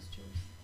because no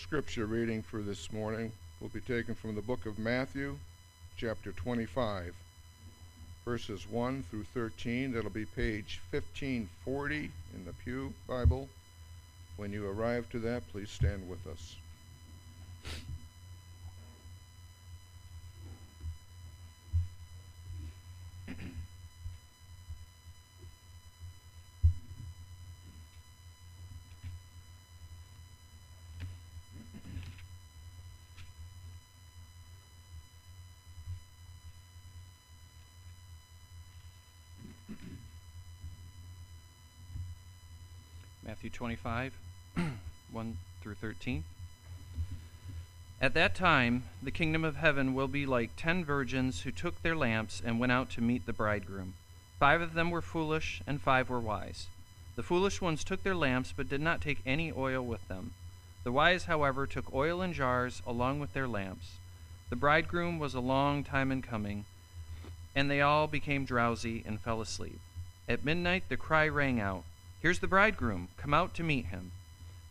scripture reading for this morning will be taken from the book of Matthew, chapter 25, verses 1 through 13. That'll be page 1540 in the Pew Bible. When you arrive to that, please stand with us. Matthew 25, 1 through 13. At that time, the kingdom of heaven will be like ten virgins who took their lamps and went out to meet the bridegroom. Five of them were foolish, and five were wise. The foolish ones took their lamps, but did not take any oil with them. The wise, however, took oil in jars along with their lamps. The bridegroom was a long time in coming, and they all became drowsy and fell asleep. At midnight, the cry rang out. Here's the bridegroom, come out to meet him.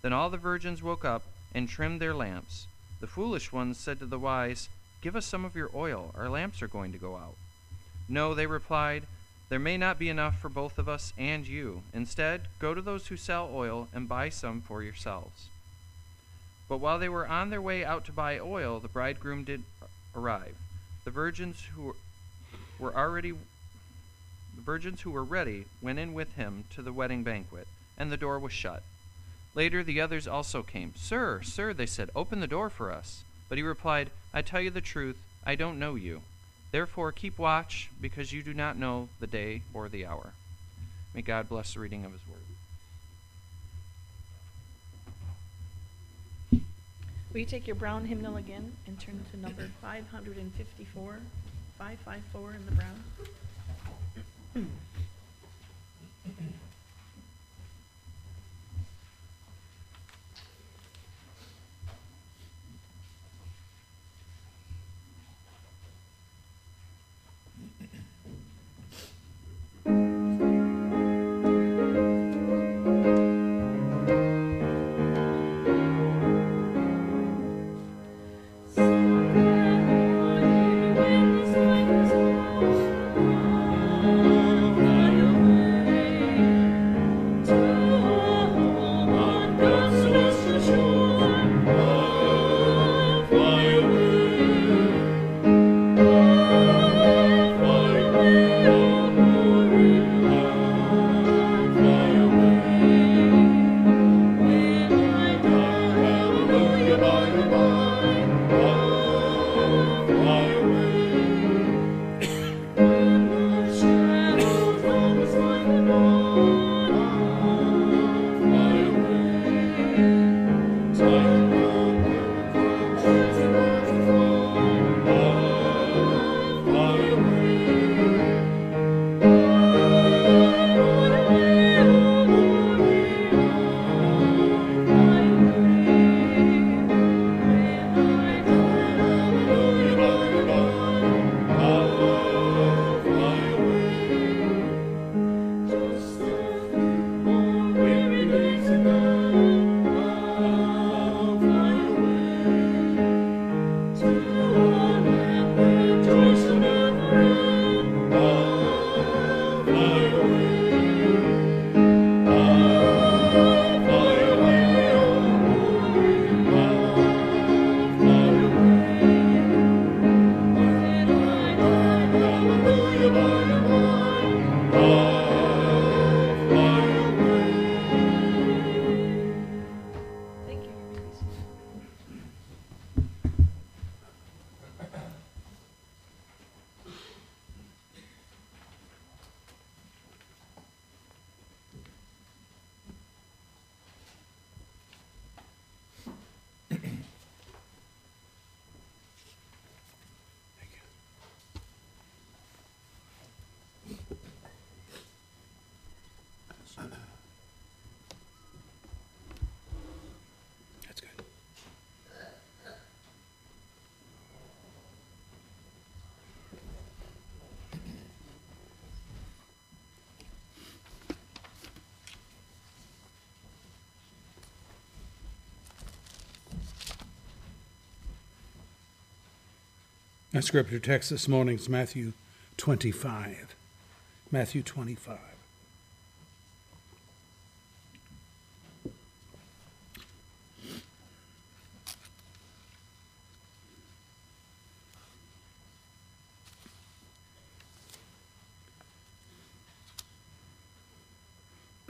Then all the virgins woke up and trimmed their lamps. The foolish ones said to the wise, Give us some of your oil, our lamps are going to go out. No, they replied, There may not be enough for both of us and you. Instead, go to those who sell oil and buy some for yourselves. But while they were on their way out to buy oil, the bridegroom did arrive. The virgins who were already virgins who were ready went in with him to the wedding banquet, and the door was shut. Later the others also came. Sir, sir, they said, open the door for us. But he replied, I tell you the truth, I don't know you. Therefore keep watch, because you do not know the day or the hour. May God bless the reading of his word. Will you take your brown hymnal again and turn to number 554? 554 in the brown. Is My scripture text this morning is Matthew 25. Matthew 25.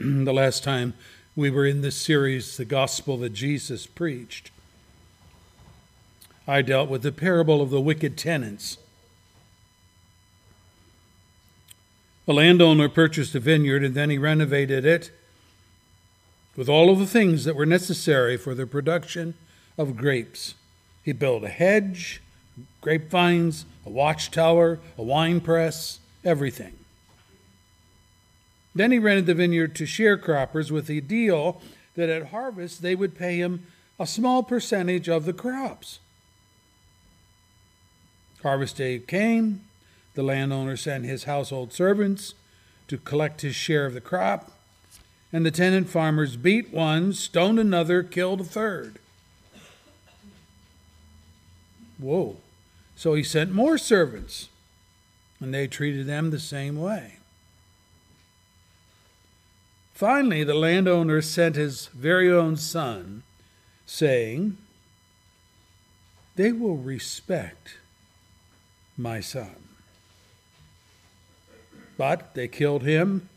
the last time we were in this series, The Gospel that Jesus Preached, I dealt with the parable of the wicked tenants. A landowner purchased a vineyard and then he renovated it with all of the things that were necessary for the production of grapes. He built a hedge, grapevines, a watchtower, a wine press, everything. Then he rented the vineyard to sharecroppers with the deal that at harvest they would pay him a small percentage of the crops. Harvest day came. The landowner sent his household servants to collect his share of the crop, and the tenant farmers beat one, stoned another, killed a third. Whoa. So he sent more servants, and they treated them the same way. Finally, the landowner sent his very own son, saying, They will respect my son. But they killed him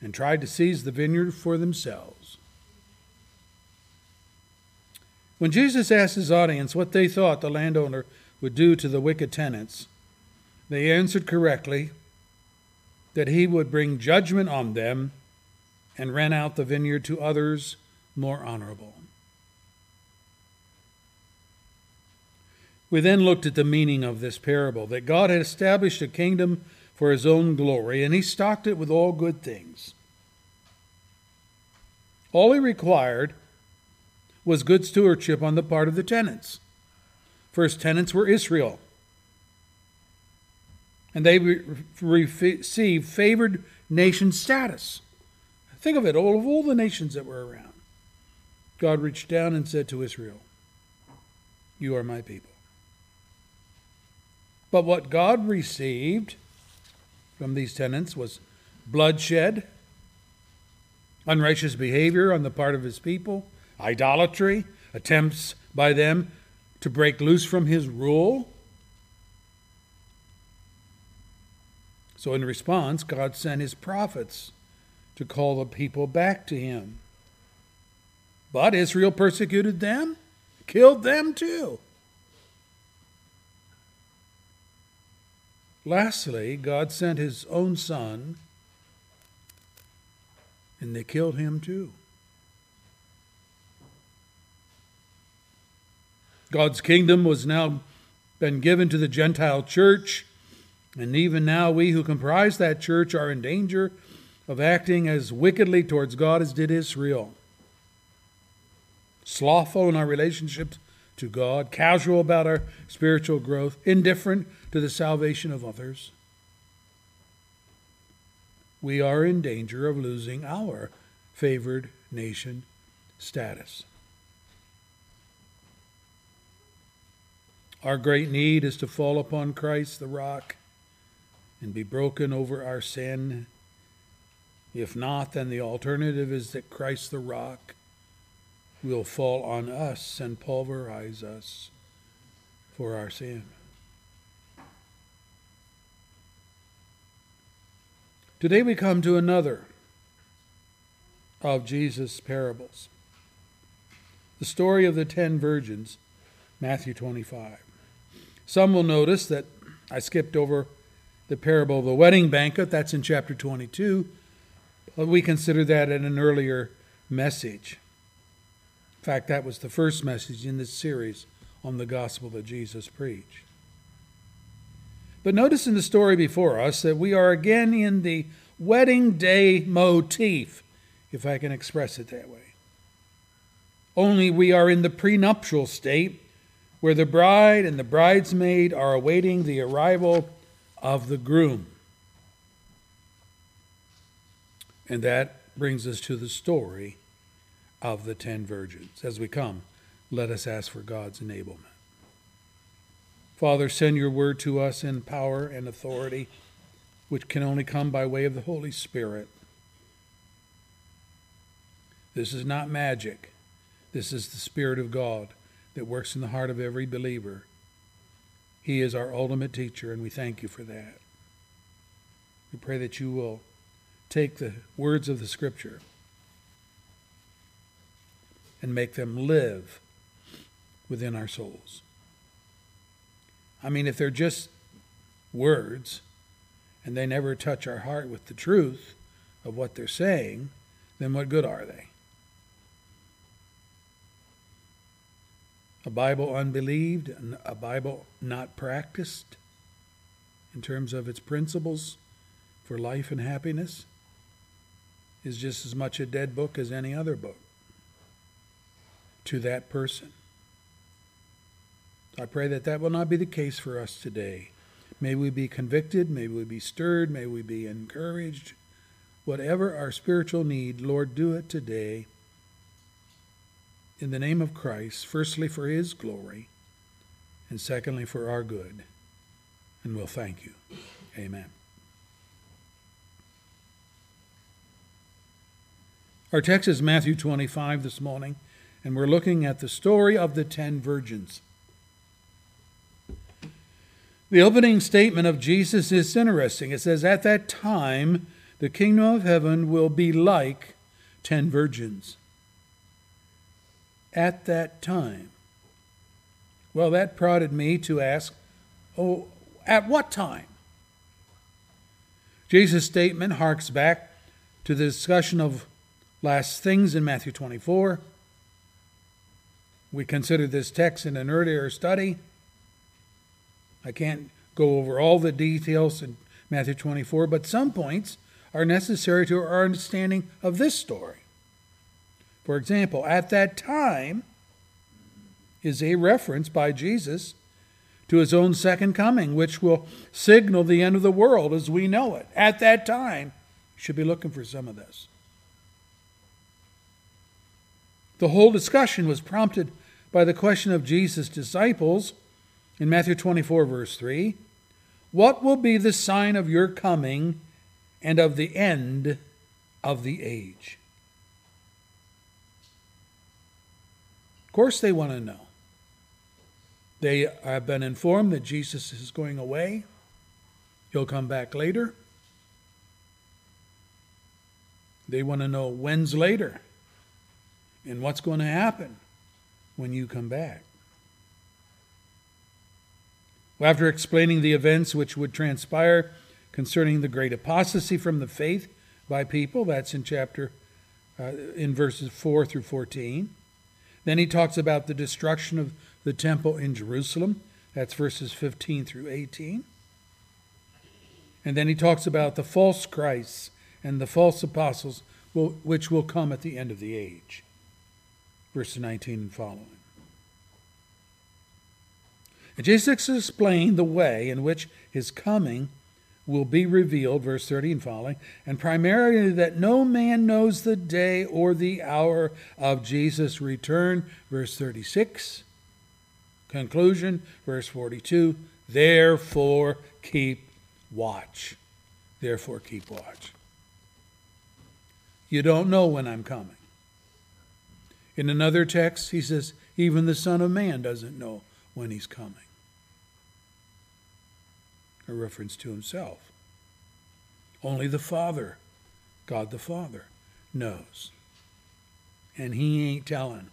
and tried to seize the vineyard for themselves. When Jesus asked his audience what they thought the landowner would do to the wicked tenants, they answered correctly that he would bring judgment on them and rent out the vineyard to others more honorable. We then looked at the meaning of this parable that God had established a kingdom for his own glory, and he stocked it with all good things. All he required was good stewardship on the part of the tenants. First tenants were Israel, and they re- received favored nation status. Think of it, all of all the nations that were around. God reached down and said to Israel, You are my people. But what God received from these tenants was bloodshed, unrighteous behavior on the part of his people, idolatry, attempts by them to break loose from his rule. So, in response, God sent his prophets to call the people back to him. But Israel persecuted them, killed them too. Lastly, God sent his own son, and they killed him too. God's kingdom was now been given to the Gentile church, and even now we who comprise that church are in danger of acting as wickedly towards God as did Israel. Slothful in our relationships to God, casual about our spiritual growth, indifferent to the salvation of others. We are in danger of losing our favored nation status. Our great need is to fall upon Christ the rock and be broken over our sin if not, then the alternative is that Christ the rock will fall on us and pulverize us for our sin. Today we come to another of Jesus' parables the story of the ten virgins, Matthew 25. Some will notice that I skipped over the parable of the wedding banquet, that's in chapter 22 but we considered that in an earlier message. In fact, that was the first message in this series on the gospel that Jesus preached. But notice in the story before us that we are again in the wedding day motif, if I can express it that way. Only we are in the prenuptial state where the bride and the bridesmaid are awaiting the arrival of the groom. And that brings us to the story of the ten virgins. As we come, let us ask for God's enablement. Father, send your word to us in power and authority, which can only come by way of the Holy Spirit. This is not magic. This is the Spirit of God that works in the heart of every believer. He is our ultimate teacher, and we thank you for that. We pray that you will take the words of the Scripture and make them live within our souls. I mean, if they're just words and they never touch our heart with the truth of what they're saying, then what good are they? A Bible unbelieved, a Bible not practiced in terms of its principles for life and happiness is just as much a dead book as any other book to that person. I pray that that will not be the case for us today. May we be convicted, may we be stirred, may we be encouraged. Whatever our spiritual need, Lord, do it today. In the name of Christ, firstly for his glory, and secondly for our good. And we'll thank you. Amen. Our text is Matthew 25 this morning, and we're looking at the story of the ten virgins. The opening statement of Jesus is interesting. It says, At that time, the kingdom of heaven will be like ten virgins. At that time. Well, that prodded me to ask, Oh, at what time? Jesus' statement harks back to the discussion of last things in Matthew 24. We considered this text in an earlier study. I can't go over all the details in Matthew 24, but some points are necessary to our understanding of this story. For example, at that time is a reference by Jesus to his own second coming, which will signal the end of the world as we know it. At that time, you should be looking for some of this. The whole discussion was prompted by the question of Jesus' disciples in Matthew 24, verse 3 What will be the sign of your coming and of the end of the age? Of course, they want to know. They have been informed that Jesus is going away, he'll come back later. They want to know when's later and what's going to happen when you come back. After explaining the events which would transpire concerning the great apostasy from the faith by people, that's in chapter, uh, in verses 4 through 14. Then he talks about the destruction of the temple in Jerusalem, that's verses 15 through 18. And then he talks about the false Christs and the false apostles, which will come at the end of the age, verses 19 and following. And Jesus explained the way in which his coming will be revealed, verse 30 and following, and primarily that no man knows the day or the hour of Jesus' return, verse 36. Conclusion, verse 42. Therefore, keep watch. Therefore, keep watch. You don't know when I'm coming. In another text, he says, even the Son of Man doesn't know when he's coming a reference to himself. Only the Father, God the Father, knows. And he ain't telling.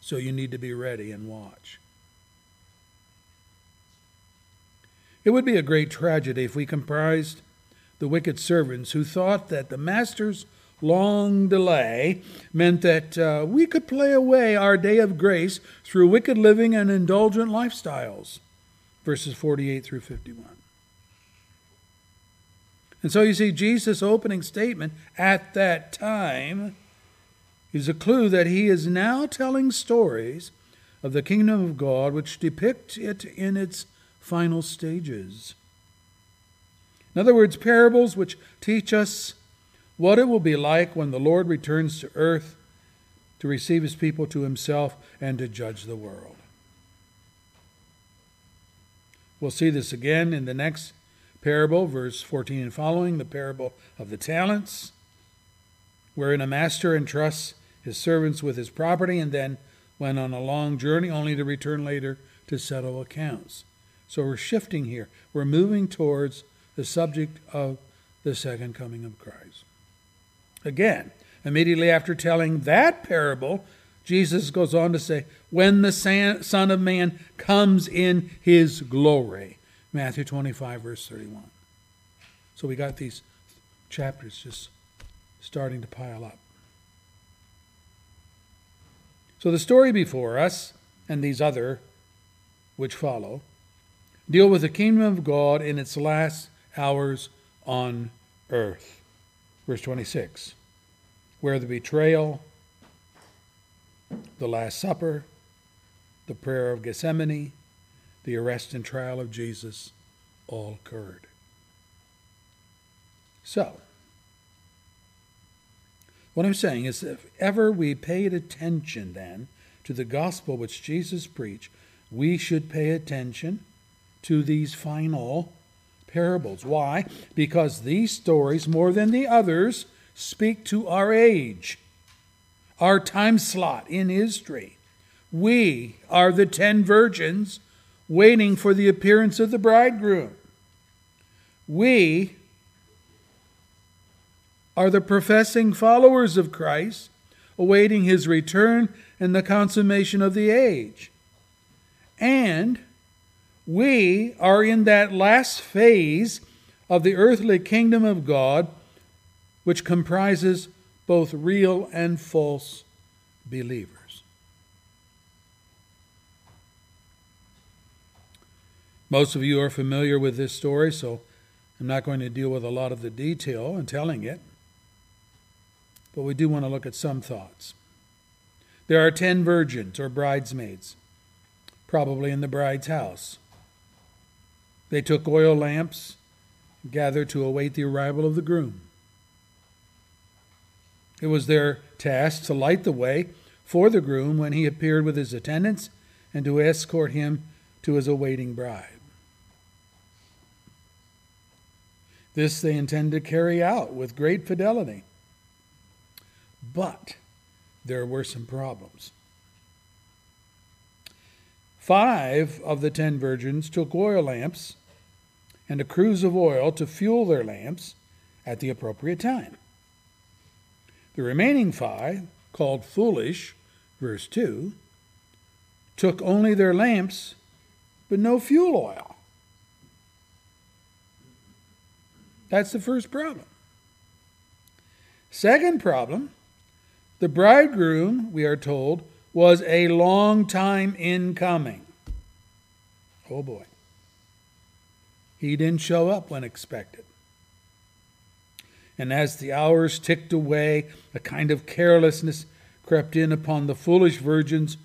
So you need to be ready and watch. It would be a great tragedy if we comprised the wicked servants who thought that the master's long delay meant that uh, we could play away our day of grace through wicked living and indulgent lifestyles verses 48 through 51. And so you see, Jesus' opening statement at that time is a clue that he is now telling stories of the kingdom of God which depict it in its final stages. In other words, parables which teach us what it will be like when the Lord returns to earth to receive his people to himself and to judge the world. We'll see this again in the next parable, verse 14 and following, the parable of the talents, wherein a master entrusts his servants with his property and then went on a long journey only to return later to settle accounts. So we're shifting here. We're moving towards the subject of the second coming of Christ. Again, immediately after telling that parable, Jesus goes on to say, When the Son of Man comes in his glory. Matthew 25, verse 31. So we got these chapters just starting to pile up. So the story before us, and these other which follow, deal with the kingdom of God in its last hours on earth. Verse 26 where the betrayal, the Last Supper, the prayer of Gethsemane, the arrest and trial of Jesus all occurred. So, what I'm saying is, if ever we paid attention then to the gospel which Jesus preached, we should pay attention to these final parables. Why? Because these stories, more than the others, speak to our age, our time slot in history. We are the ten virgins waiting for the appearance of the bridegroom. We are the professing followers of Christ, awaiting his return and the consummation of the age. And we are in that last phase of the earthly kingdom of God which comprises both real and false believers. Most of you are familiar with this story, so I'm not going to deal with a lot of the detail in telling it, but we do want to look at some thoughts. There are ten virgins or bridesmaids, probably in the bride's house. They took oil lamps, gathered to await the arrival of the groom. It was their task to light the way for the groom when he appeared with his attendants and to escort him to his awaiting bride. This they intend to carry out with great fidelity. But there were some problems. Five of the ten virgins took oil lamps and a cruse of oil to fuel their lamps at the appropriate time. The remaining five, called foolish, verse 2, took only their lamps, but no fuel oil. That's the first problem. Second problem the bridegroom, we are told, was a long time in coming. Oh boy. He didn't show up when expected. And as the hours ticked away, a kind of carelessness crept in upon the foolish virgins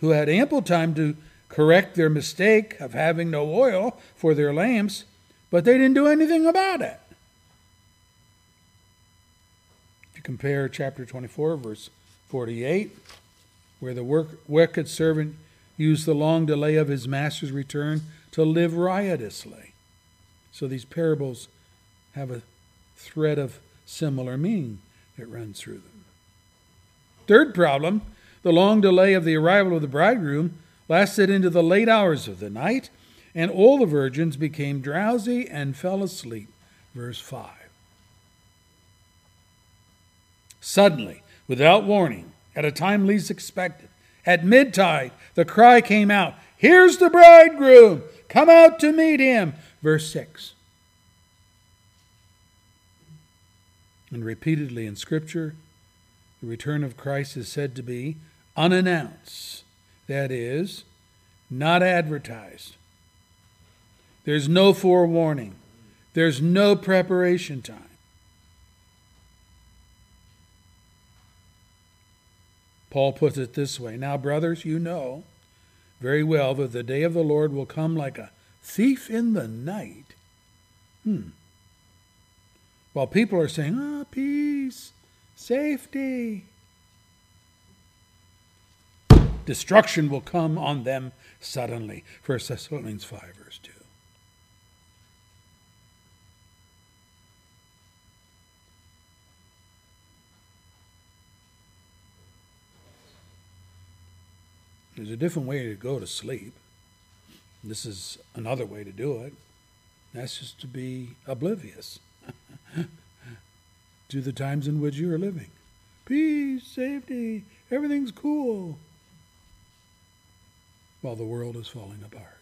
who had ample time to correct their mistake of having no oil for their lamps, but they didn't do anything about it. If you compare chapter 24, verse 48, where the work, wicked servant used the long delay of his master's return to live riotously. So these parables have a thread of similar meaning that runs through them. Third problem the long delay of the arrival of the bridegroom lasted into the late hours of the night, and all the virgins became drowsy and fell asleep. Verse 5. Suddenly, without warning, at a time least expected, at midtide, the cry came out Here's the bridegroom! Come out to meet him! Verse 6. And repeatedly in Scripture, the return of Christ is said to be unannounced, that is, not advertised. There's no forewarning, there's no preparation time. Paul puts it this way Now, brothers, you know very well that the day of the Lord will come like a thief in the night. Hmm. While people are saying, ah, peace, safety, destruction will come on them suddenly. 1 Thessalonians 5, verse 2. There's a different way to go to sleep. This is another way to do it. That's just to be oblivious to the times in which you are living. Peace, safety, everything's cool. While the world is falling apart.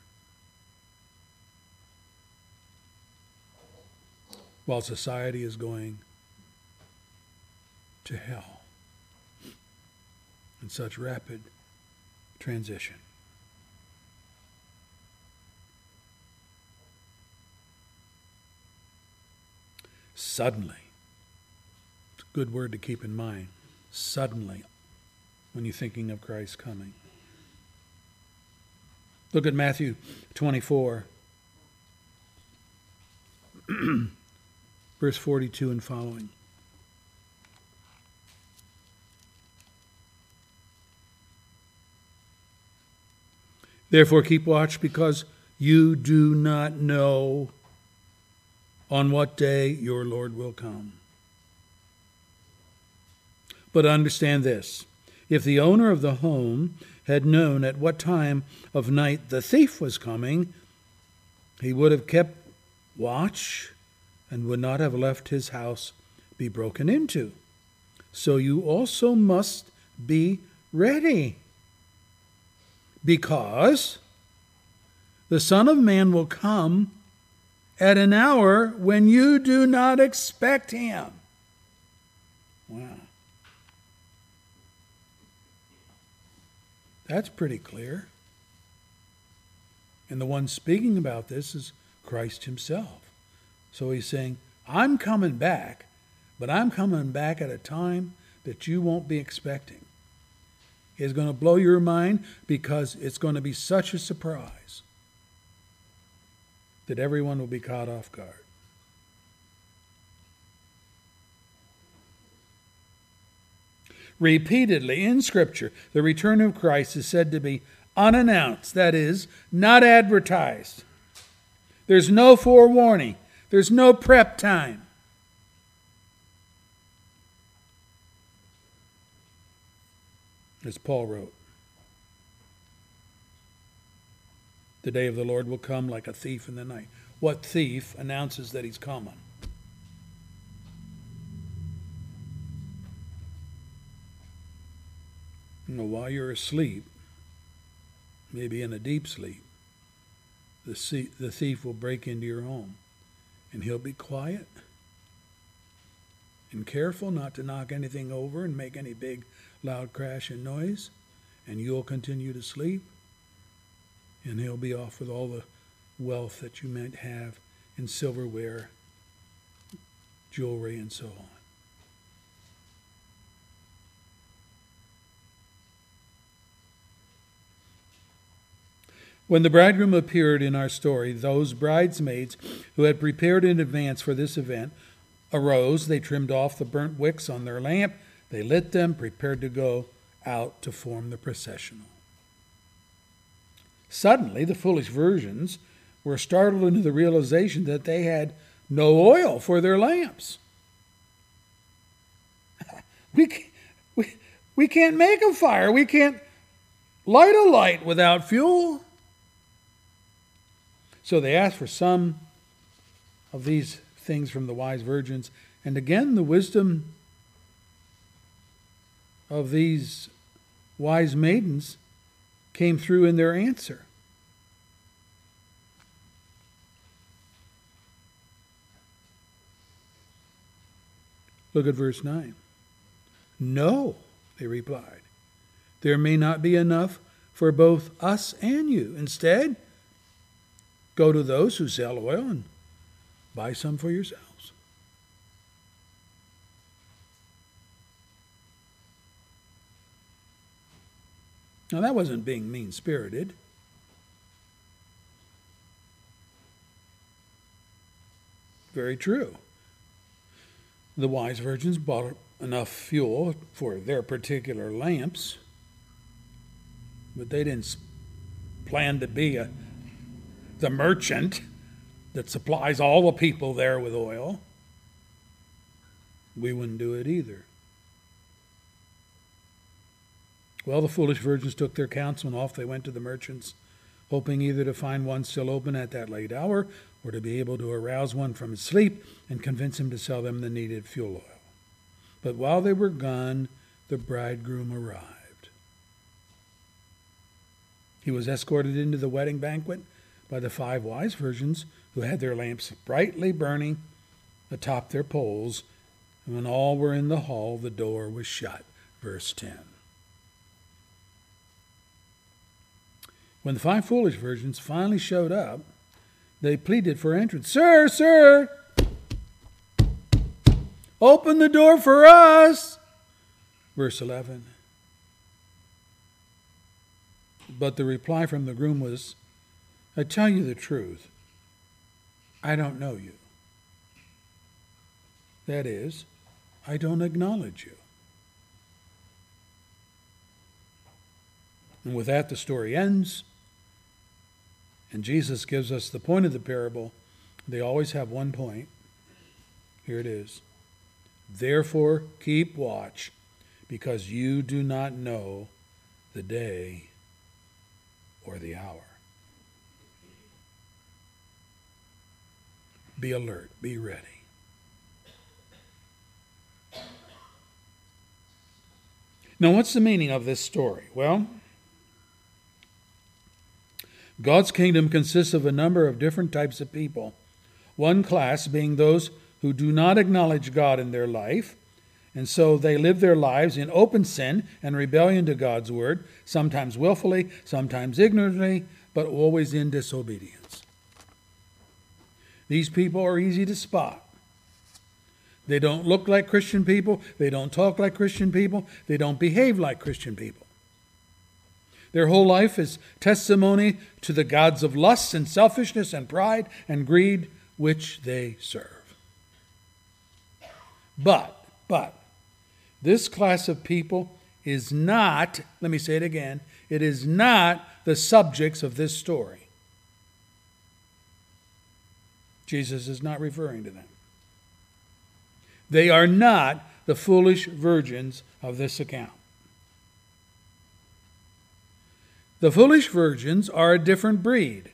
While society is going to hell in such rapid transition. Suddenly, it's a good word to keep in mind. Suddenly, when you're thinking of Christ coming. Look at Matthew 24, verse 42 and following. Therefore, keep watch because you do not know on what day your Lord will come. But understand this if the owner of the home had known at what time of night the thief was coming, he would have kept watch and would not have left his house be broken into. So you also must be ready. Because the Son of Man will come at an hour when you do not expect him. Wow. That's pretty clear. And the one speaking about this is Christ himself. So he's saying, I'm coming back, but I'm coming back at a time that you won't be expecting. It's going to blow your mind because it's going to be such a surprise that everyone will be caught off guard. Repeatedly in Scripture, the return of Christ is said to be unannounced, that is, not advertised. There's no forewarning, there's no prep time. As Paul wrote, the day of the Lord will come like a thief in the night. What thief announces that he's coming? You know, while you're asleep, maybe in a deep sleep, the, the thief will break into your home and he'll be quiet and careful not to knock anything over and make any big loud crash and noise, and you'll continue to sleep, and he'll be off with all the wealth that you might have in silverware, jewelry, and so on. When the bridegroom appeared in our story, those bridesmaids who had prepared in advance for this event arose. They trimmed off the burnt wicks on their lamp. They lit them, prepared to go out to form the processional. Suddenly, the foolish virgins were startled into the realization that they had no oil for their lamps. we, we, we can't make a fire. We can't light a light without fuel. So they asked for some of these things from the wise virgins. And again, the wisdom of these wise maidens came through in their answer. Look at verse 9. No, they replied. There may not be enough for both us and you. Instead, Go to those who sell oil and buy some for yourselves. Now, that wasn't being mean spirited. Very true. The wise virgins bought enough fuel for their particular lamps, but they didn't plan to be a the merchant that supplies all the people there with oil, we wouldn't do it either. Well, the foolish virgins took their counsel and off they went to the merchants, hoping either to find one still open at that late hour or to be able to arouse one from his sleep and convince him to sell them the needed fuel oil. But while they were gone, the bridegroom arrived. He was escorted into the wedding banquet by the five wise virgins who had their lamps brightly burning atop their poles. And when all were in the hall, the door was shut. Verse 10. When the five foolish virgins finally showed up, they pleaded for entrance. Sir, sir, open the door for us. Verse 11. But the reply from the groom was, I tell you the truth, I don't know you. That is, I don't acknowledge you. And with that, the story ends. And Jesus gives us the point of the parable. They always have one point. Here it is. Therefore, keep watch, because you do not know the day or the hour. Be alert, be ready. Now, what's the meaning of this story? Well, God's kingdom consists of a number of different types of people. One class being those who do not acknowledge God in their life, and so they live their lives in open sin and rebellion to God's word, sometimes willfully, sometimes ignorantly, but always in disobedience. These people are easy to spot. They don't look like Christian people, they don't talk like Christian people, they don't behave like Christian people. Their whole life is testimony to the gods of lust and selfishness and pride and greed which they serve. But, but, this class of people is not, let me say it again, it is not the subjects of this story. Jesus is not referring to them. They are not the foolish virgins of this account. The foolish virgins are a different breed.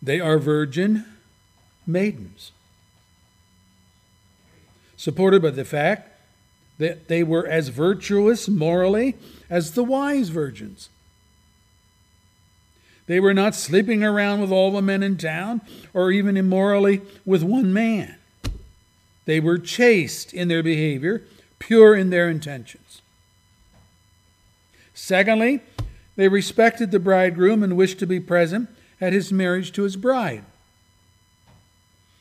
They are virgin maidens, supported by the fact that they were as virtuous morally as the wise virgins. They were not sleeping around with all the men in town or even immorally with one man. They were chaste in their behavior, pure in their intentions. Secondly, they respected the bridegroom and wished to be present at his marriage to his bride.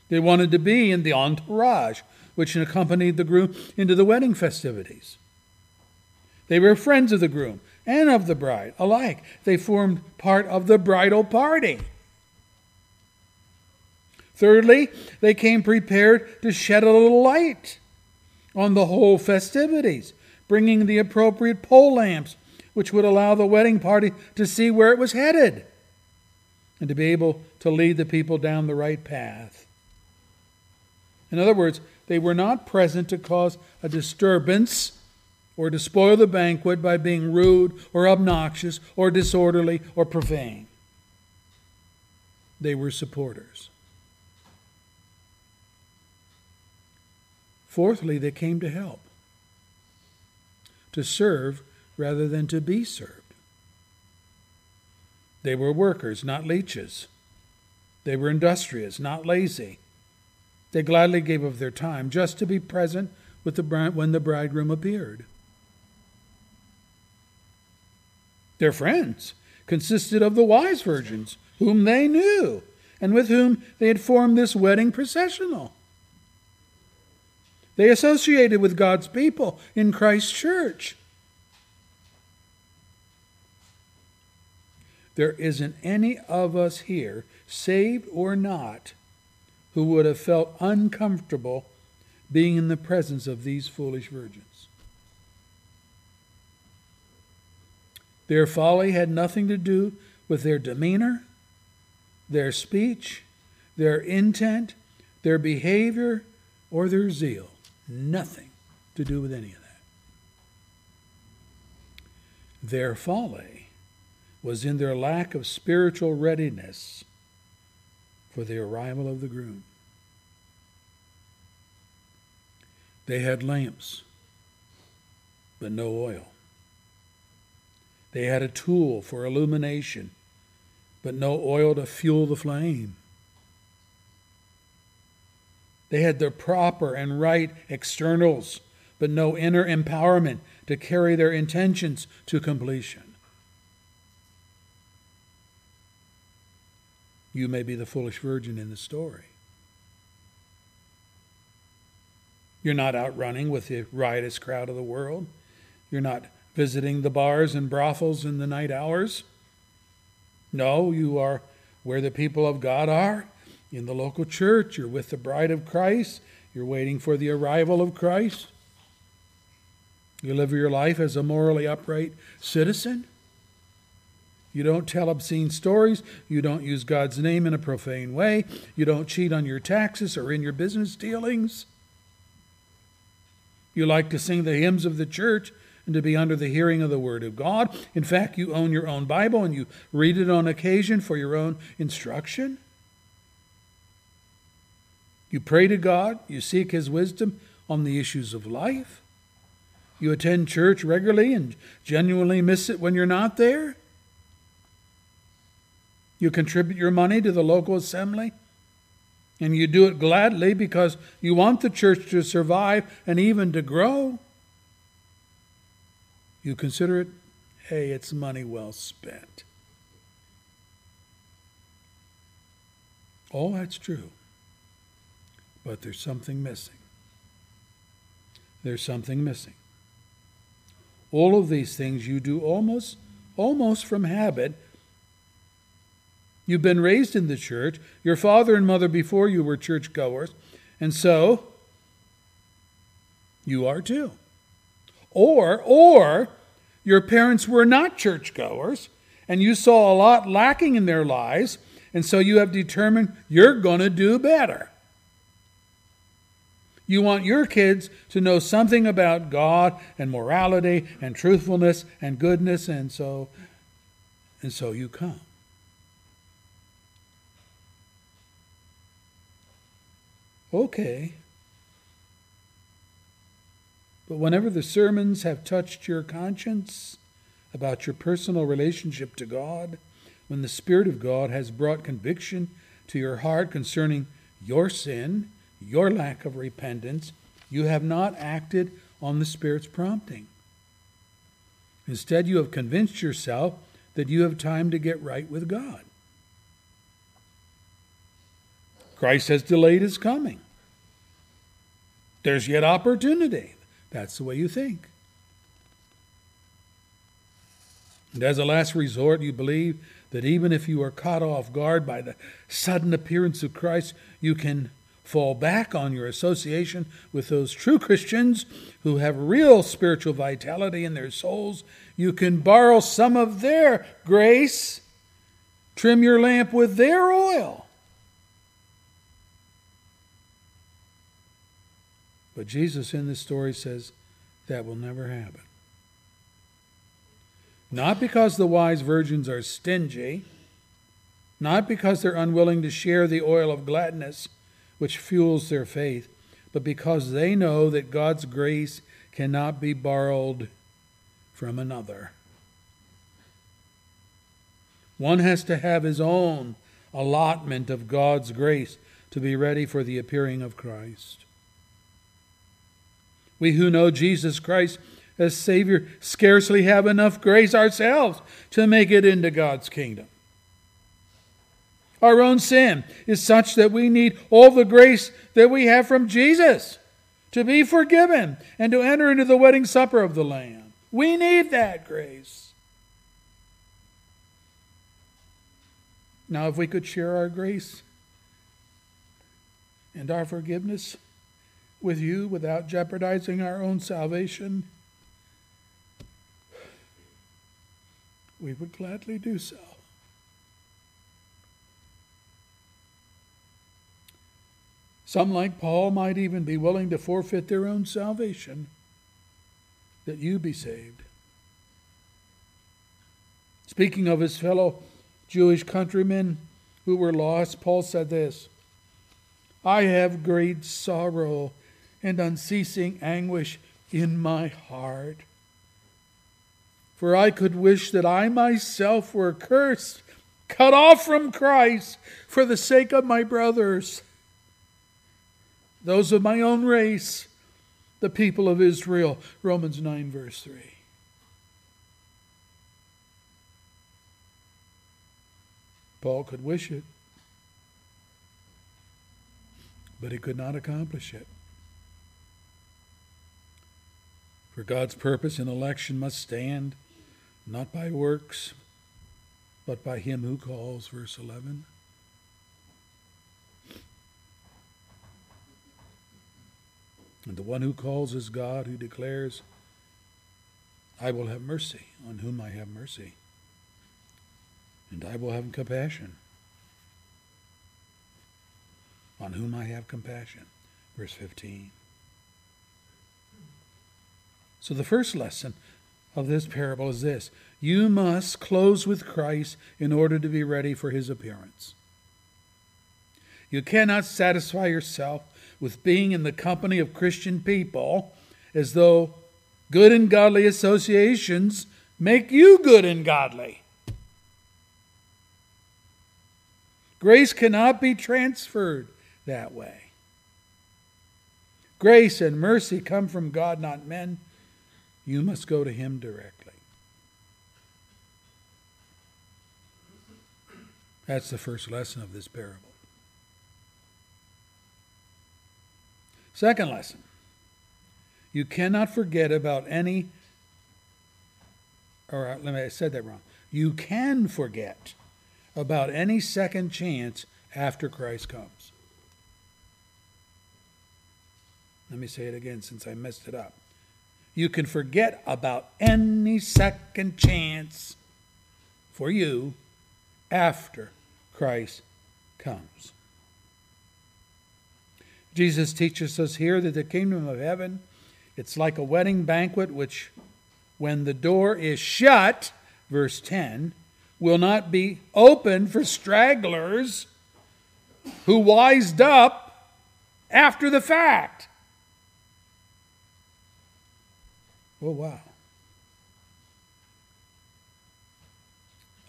They wanted to be in the entourage which accompanied the groom into the wedding festivities. They were friends of the groom and of the bride alike. They formed part of the bridal party. Thirdly, they came prepared to shed a little light on the whole festivities, bringing the appropriate pole lamps which would allow the wedding party to see where it was headed and to be able to lead the people down the right path. In other words, they were not present to cause a disturbance or to spoil the banquet by being rude or obnoxious or disorderly or profane. They were supporters. Fourthly, they came to help, to serve rather than to be served. They were workers, not leeches. They were industrious, not lazy. They gladly gave of their time just to be present with the bride, when the bridegroom appeared. Their friends consisted of the wise virgins, whom they knew, and with whom they had formed this wedding processional. They associated with God's people in Christ's church. There isn't any of us here, saved or not, who would have felt uncomfortable being in the presence of these foolish virgins. Their folly had nothing to do with their demeanor, their speech, their intent, their behavior, or their zeal. Nothing to do with any of that. Their folly was in their lack of spiritual readiness for the arrival of the groom. They had lamps, but no oil. They had a tool for illumination, but no oil to fuel the flame. They had their proper and right externals, but no inner empowerment to carry their intentions to completion. You may be the foolish virgin in the story. You're not out running with the riotous crowd of the world. You're not visiting the bars and brothels in the night hours. No, you are where the people of God are, in the local church. You're with the bride of Christ. You're waiting for the arrival of Christ. You live your life as a morally upright citizen. You don't tell obscene stories. You don't use God's name in a profane way. You don't cheat on your taxes or in your business dealings. You like to sing the hymns of the church and to be under the hearing of the Word of God. In fact, you own your own Bible and you read it on occasion for your own instruction. You pray to God, you seek His wisdom on the issues of life. You attend church regularly and genuinely miss it when you're not there. You contribute your money to the local assembly. And you do it gladly because you want the church to survive and even to grow. You consider it, hey, it's money well spent. All that's true. But there's something missing. There's something missing. All of these things you do almost almost from habit. You've been raised in the church. Your father and mother before you were churchgoers, and so you are too. Or or your parents were not churchgoers and you saw a lot lacking in their lives, and so you have determined you're going to do better. You want your kids to know something about God and morality and truthfulness and goodness, and so and so you come. Okay. But whenever the sermons have touched your conscience about your personal relationship to God, when the Spirit of God has brought conviction to your heart concerning your sin, your lack of repentance, you have not acted on the Spirit's prompting. Instead, you have convinced yourself that you have time to get right with God. Christ has delayed his coming. There's yet opportunity. That's the way you think. And as a last resort, you believe that even if you are caught off guard by the sudden appearance of Christ, you can fall back on your association with those true Christians who have real spiritual vitality in their souls. You can borrow some of their grace, trim your lamp with their oil. But Jesus in this story says that will never happen. Not because the wise virgins are stingy, not because they're unwilling to share the oil of gladness which fuels their faith, but because they know that God's grace cannot be borrowed from another. One has to have his own allotment of God's grace to be ready for the appearing of Christ. We who know Jesus Christ as Savior scarcely have enough grace ourselves to make it into God's kingdom. Our own sin is such that we need all the grace that we have from Jesus to be forgiven and to enter into the wedding supper of the Lamb. We need that grace. Now, if we could share our grace and our forgiveness with you without jeopardizing our own salvation, we would gladly do so. Some, like Paul, might even be willing to forfeit their own salvation that you be saved. Speaking of his fellow Jewish countrymen who were lost, Paul said this I have great sorrow and unceasing anguish in my heart. For I could wish that I myself were cursed, cut off from Christ, for the sake of my brothers, those of my own race, the people of Israel. Romans 9, verse 3. Paul could wish it, but he could not accomplish it. For God's purpose in election must stand not by works, but by him who calls, verse 11. And the one who calls is God, who declares, I will have mercy on whom I have mercy, and I will have compassion on whom I have compassion. Verse 15. So the first lesson of this parable is this you must close with Christ in order to be ready for his appearance. You cannot satisfy yourself with being in the company of Christian people as though good and godly associations make you good and godly. Grace cannot be transferred that way. Grace and mercy come from God, not men. You must go to Him directly. That's the first lesson of this parable. Second lesson you cannot forget about any, or uh, let me, I said that wrong. You can forget about any second chance after Christ comes. Let me say it again since I messed it up. You can forget about any second chance for you after Christ comes. Jesus teaches us here that the kingdom of heaven it's like a wedding banquet which when the door is shut verse 10 will not be open for stragglers who wised up after the fact. Oh wow.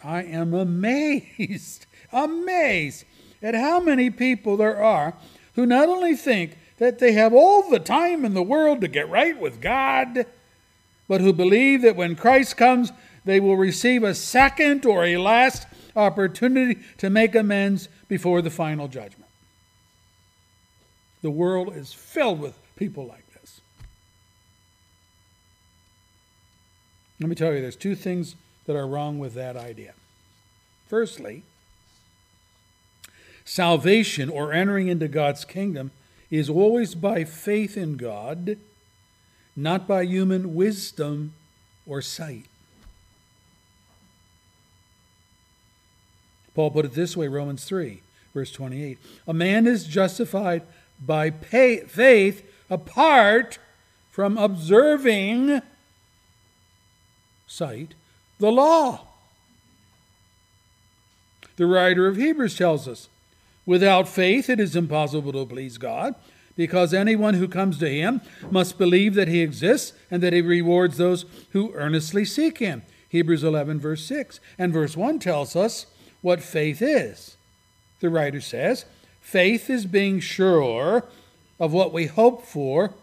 I am amazed, amazed at how many people there are who not only think that they have all the time in the world to get right with God, but who believe that when Christ comes, they will receive a second or a last opportunity to make amends before the final judgment. The world is filled with people like this. Let me tell you, there's two things that are wrong with that idea. Firstly, Salvation or entering into God's kingdom is always by faith in God, not by human wisdom or sight. Paul put it this way Romans 3, verse 28. A man is justified by pay, faith apart from observing sight the law. The writer of Hebrews tells us Without faith, it is impossible to please God, because anyone who comes to him must believe that he exists and that he rewards those who earnestly seek him. Hebrews 11, verse 6. And verse 1 tells us what faith is. The writer says, Faith is being sure of what we hope for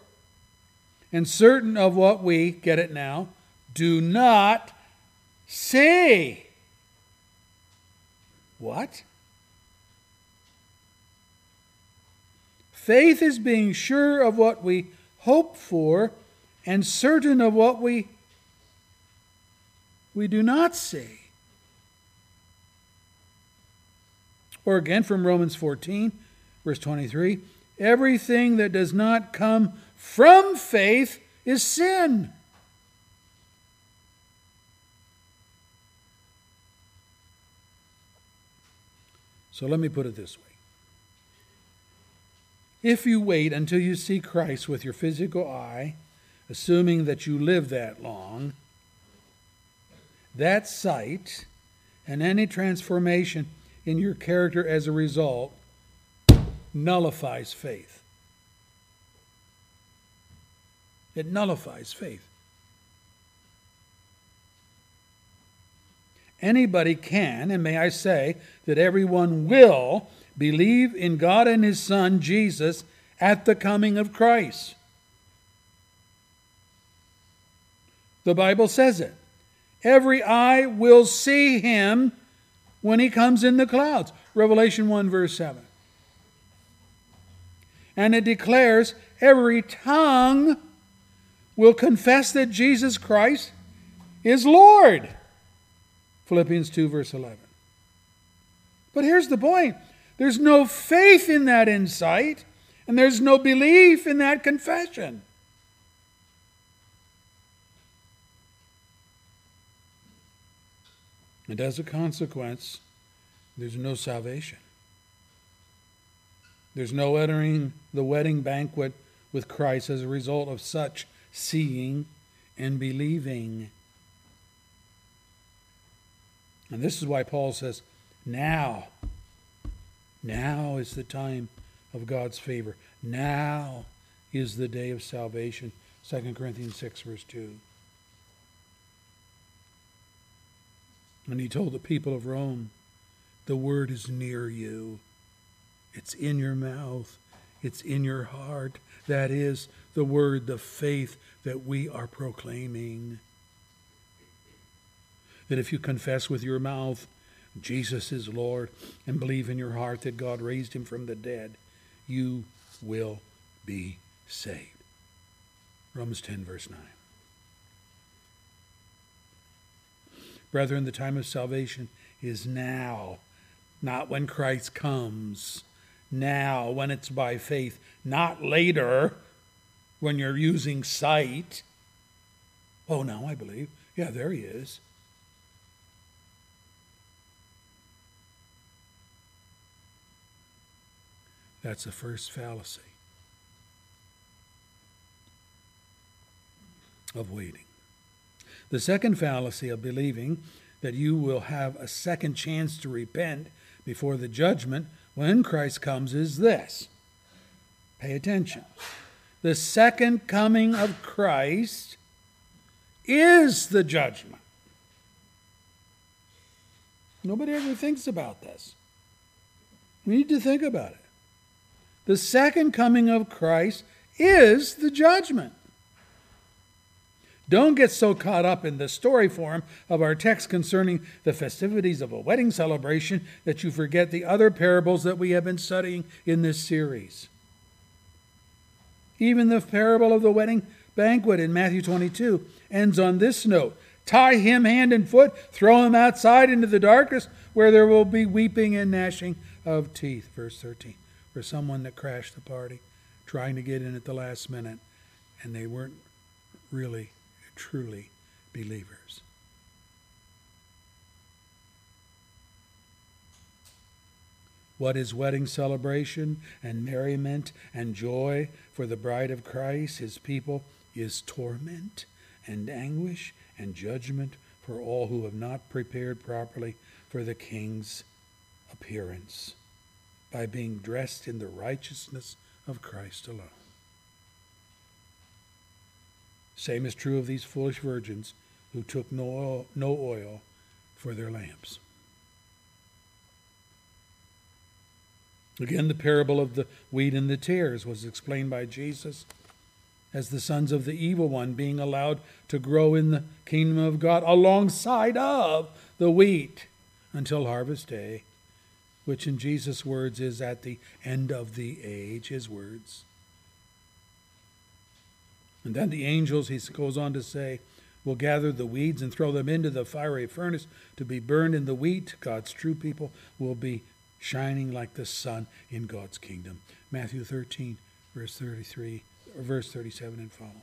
and certain of what we, get it now, do not see. What? Faith is being sure of what we hope for and certain of what we, we do not see. Or again from Romans 14, verse 23 everything that does not come from faith is sin. So let me put it this way if you wait until you see Christ with your physical eye, assuming that you live that long, that sight and any transformation in your character as a result nullifies faith. It nullifies faith. Anybody can, and may I say that everyone will, believe in God and His Son, Jesus, at the coming of Christ. The Bible says it. Every eye will see Him when He comes in the clouds. Revelation 1, verse 7. And it declares every tongue will confess that Jesus Christ is Lord. Philippians 2, verse 11. But here's the point there's no faith in that insight, and there's no belief in that confession. And as a consequence, there's no salvation. There's no entering the wedding banquet with Christ as a result of such seeing and believing. And this is why Paul says, now, now is the time of God's favor. Now is the day of salvation. 2 Corinthians 6, verse 2. And he told the people of Rome, the word is near you. It's in your mouth. It's in your heart. That is the word, the faith that we are proclaiming. That if you confess with your mouth Jesus is Lord and believe in your heart that God raised him from the dead, you will be saved. Romans 10, verse 9. Brethren, the time of salvation is now, not when Christ comes. Now, when it's by faith, not later when you're using sight. Oh, now I believe. Yeah, there he is. That's the first fallacy of waiting. The second fallacy of believing that you will have a second chance to repent before the judgment when Christ comes is this. Pay attention. The second coming of Christ is the judgment. Nobody ever thinks about this. We need to think about it. The second coming of Christ is the judgment. Don't get so caught up in the story form of our text concerning the festivities of a wedding celebration that you forget the other parables that we have been studying in this series. Even the parable of the wedding banquet in Matthew 22 ends on this note Tie him hand and foot, throw him outside into the darkness where there will be weeping and gnashing of teeth. Verse 13. For someone that crashed the party, trying to get in at the last minute, and they weren't really truly believers. What is wedding celebration and merriment and joy for the bride of Christ, his people, is torment and anguish and judgment for all who have not prepared properly for the king's appearance by being dressed in the righteousness of Christ alone. Same is true of these foolish virgins who took no oil, no oil for their lamps. Again, the parable of the wheat and the tares was explained by Jesus as the sons of the evil one being allowed to grow in the kingdom of God alongside of the wheat until harvest day, which in Jesus' words is at the end of the age, his words. And then the angels, he goes on to say, will gather the weeds and throw them into the fiery furnace to be burned, and the wheat, God's true people, will be shining like the sun in God's kingdom. Matthew 13, verse 33, or verse 37 and following.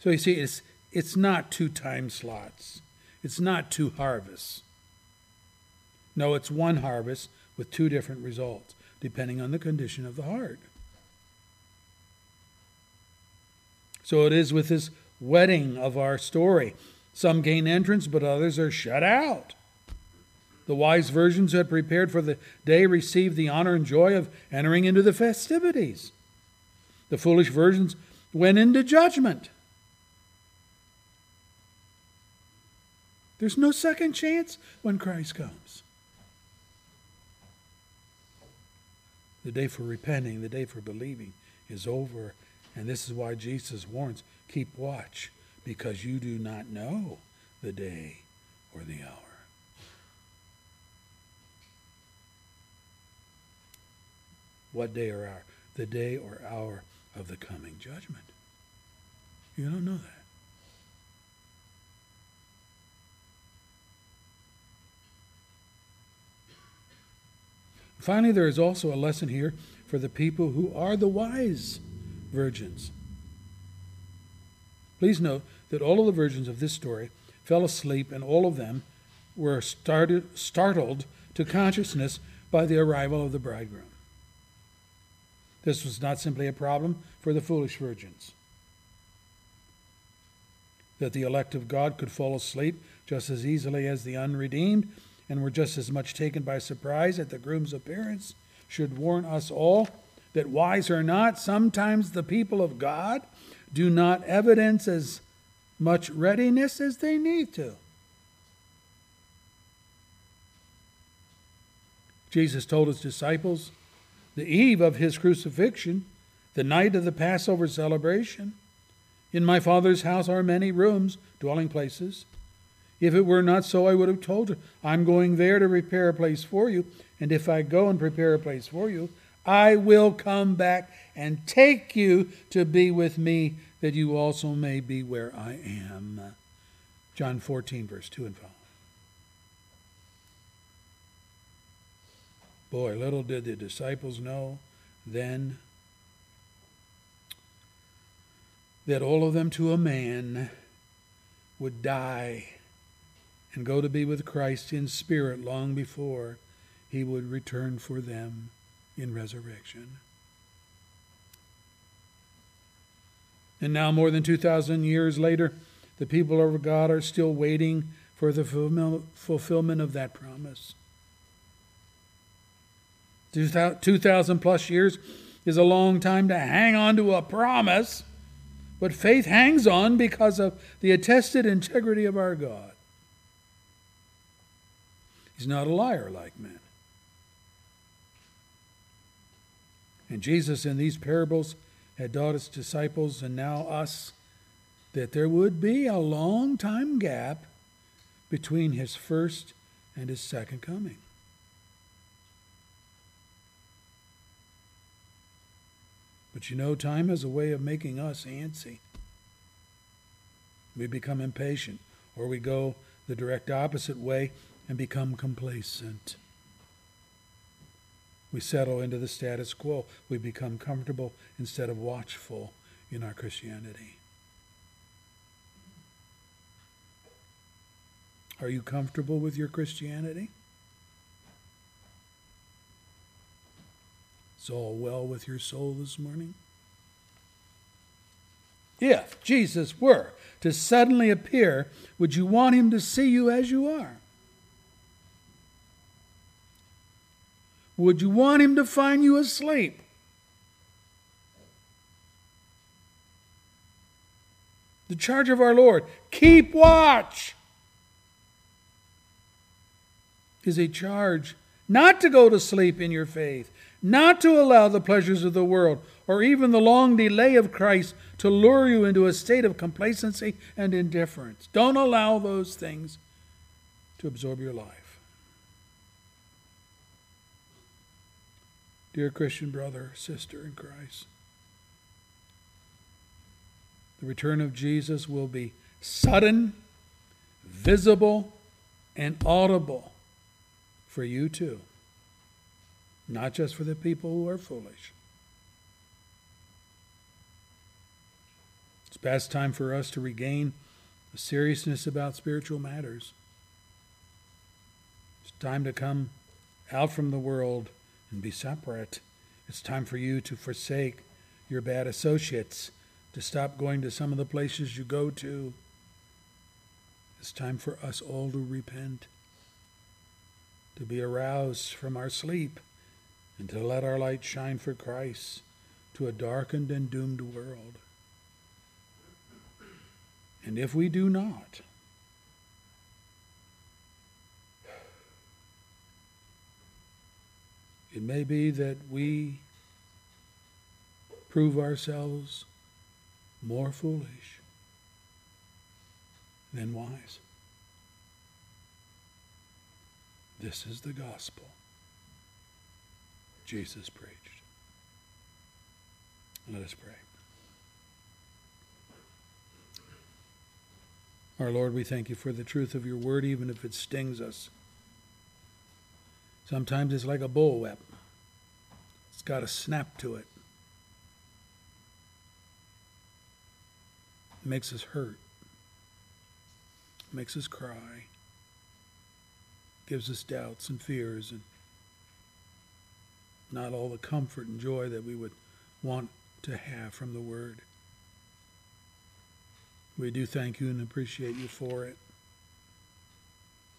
So you see, it's, it's not two time slots. It's not two harvests. No, it's one harvest with two different results, depending on the condition of the heart. So it is with this wedding of our story. Some gain entrance, but others are shut out. The wise virgins who had prepared for the day received the honor and joy of entering into the festivities. The foolish virgins went into judgment. There's no second chance when Christ comes. The day for repenting, the day for believing is over. And this is why Jesus warns keep watch, because you do not know the day or the hour. What day or hour? The day or hour of the coming judgment. You don't know that. Finally, there is also a lesson here for the people who are the wise virgins. Please note that all of the virgins of this story fell asleep, and all of them were started, startled to consciousness by the arrival of the bridegroom. This was not simply a problem for the foolish virgins. That the elect of God could fall asleep just as easily as the unredeemed and were just as much taken by surprise at the groom's appearance should warn us all that, wise or not, sometimes the people of God do not evidence as much readiness as they need to. Jesus told his disciples the eve of his crucifixion, the night of the Passover celebration, In my Father's house are many rooms, dwelling places. If it were not so, I would have told you, I'm going there to prepare a place for you. And if I go and prepare a place for you, I will come back and take you to be with me, that you also may be where I am. John 14, verse 2 and 5. Boy, little did the disciples know then that all of them to a man would die and go to be with Christ in spirit long before he would return for them in resurrection. And now, more than 2,000 years later, the people of God are still waiting for the fulfillment of that promise. 2,000 plus years is a long time to hang on to a promise, but faith hangs on because of the attested integrity of our God. He's not a liar like men. And Jesus, in these parables, had taught his disciples and now us that there would be a long time gap between his first and his second coming. But you know, time has a way of making us antsy. We become impatient, or we go the direct opposite way and become complacent. We settle into the status quo. We become comfortable instead of watchful in our Christianity. Are you comfortable with your Christianity? Is all well with your soul this morning? If Jesus were to suddenly appear, would you want him to see you as you are? Would you want him to find you asleep? The charge of our Lord, keep watch, is a charge not to go to sleep in your faith, not to allow the pleasures of the world or even the long delay of Christ to lure you into a state of complacency and indifference. Don't allow those things to absorb your life. Dear Christian brother, sister in Christ, the return of Jesus will be sudden, visible, and audible for you too not just for the people who are foolish. It's past time for us to regain a seriousness about spiritual matters. It's time to come out from the world and be separate. It's time for you to forsake your bad associates, to stop going to some of the places you go to, It's time for us all to repent, to be aroused from our sleep, and to let our light shine for Christ to a darkened and doomed world. And if we do not, it may be that we prove ourselves more foolish than wise. This is the gospel Jesus preached. Let us pray. Our Lord, we thank you for the truth of your word, even if it stings us. Sometimes it's like a bullwhip, it's got a snap to it. It makes us hurt, it makes us cry, gives us doubts and fears, and not all the comfort and joy that we would want to have from the Word. We do thank you and appreciate you for it.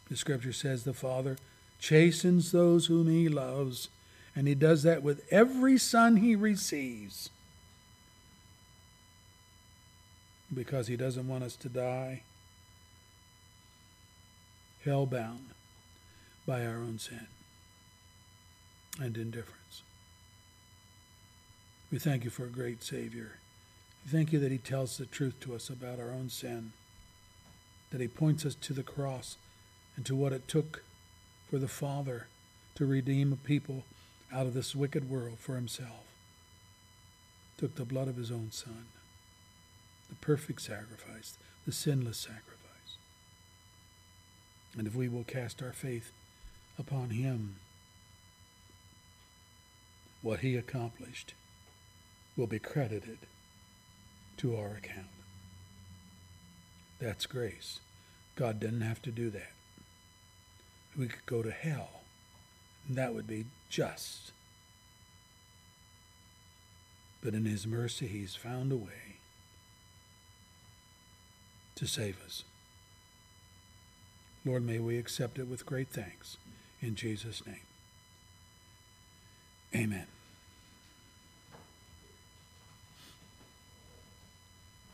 The scripture says the Father chastens those whom he loves, and he does that with every son he receives because he doesn't want us to die hell-bound by our own sin and indifference. We thank you for a great Savior. We thank you that He tells the truth to us about our own sin, that He points us to the cross and to what it took for the Father to redeem a people out of this wicked world for Himself. Took the blood of His own Son, the perfect sacrifice, the sinless sacrifice. And if we will cast our faith upon Him, what He accomplished will be credited to our account. That's grace. God didn't have to do that. We could go to hell, and that would be just. But in His mercy, He's found a way to save us. Lord, may we accept it with great thanks. In Jesus' name. Amen.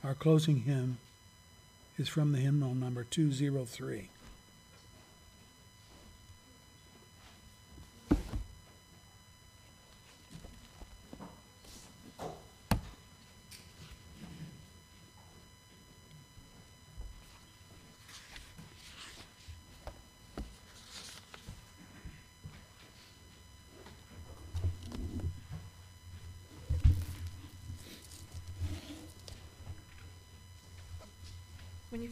Our closing hymn is from the hymnal number 203.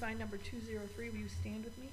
Find number two zero three, will you stand with me?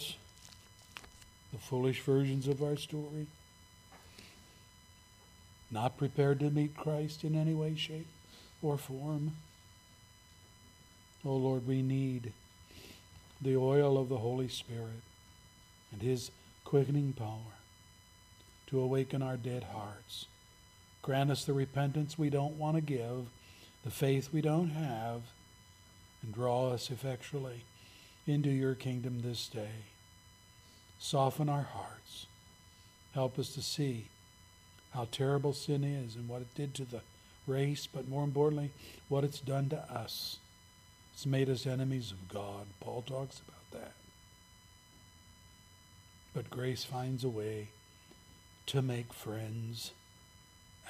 The foolish versions of our story, not prepared to meet Christ in any way, shape, or form. Oh Lord, we need the oil of the Holy Spirit and His quickening power to awaken our dead hearts. Grant us the repentance we don't want to give, the faith we don't have, and draw us effectually into your kingdom this day. Soften our hearts. Help us to see how terrible sin is and what it did to the race, but more importantly, what it's done to us. It's made us enemies of God. Paul talks about that. But grace finds a way to make friends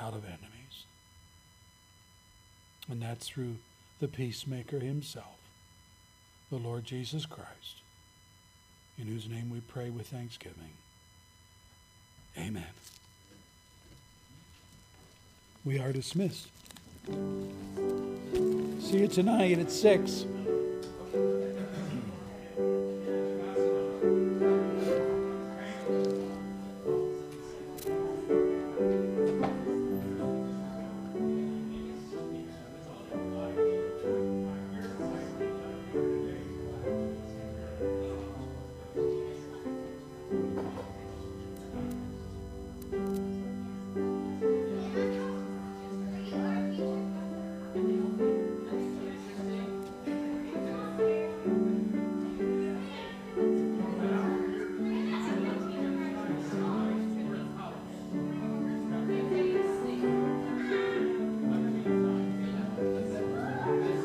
out of enemies. And that's through the peacemaker himself, the Lord Jesus Christ, in whose name we pray with thanksgiving. Amen. We are dismissed. See you tonight at 6.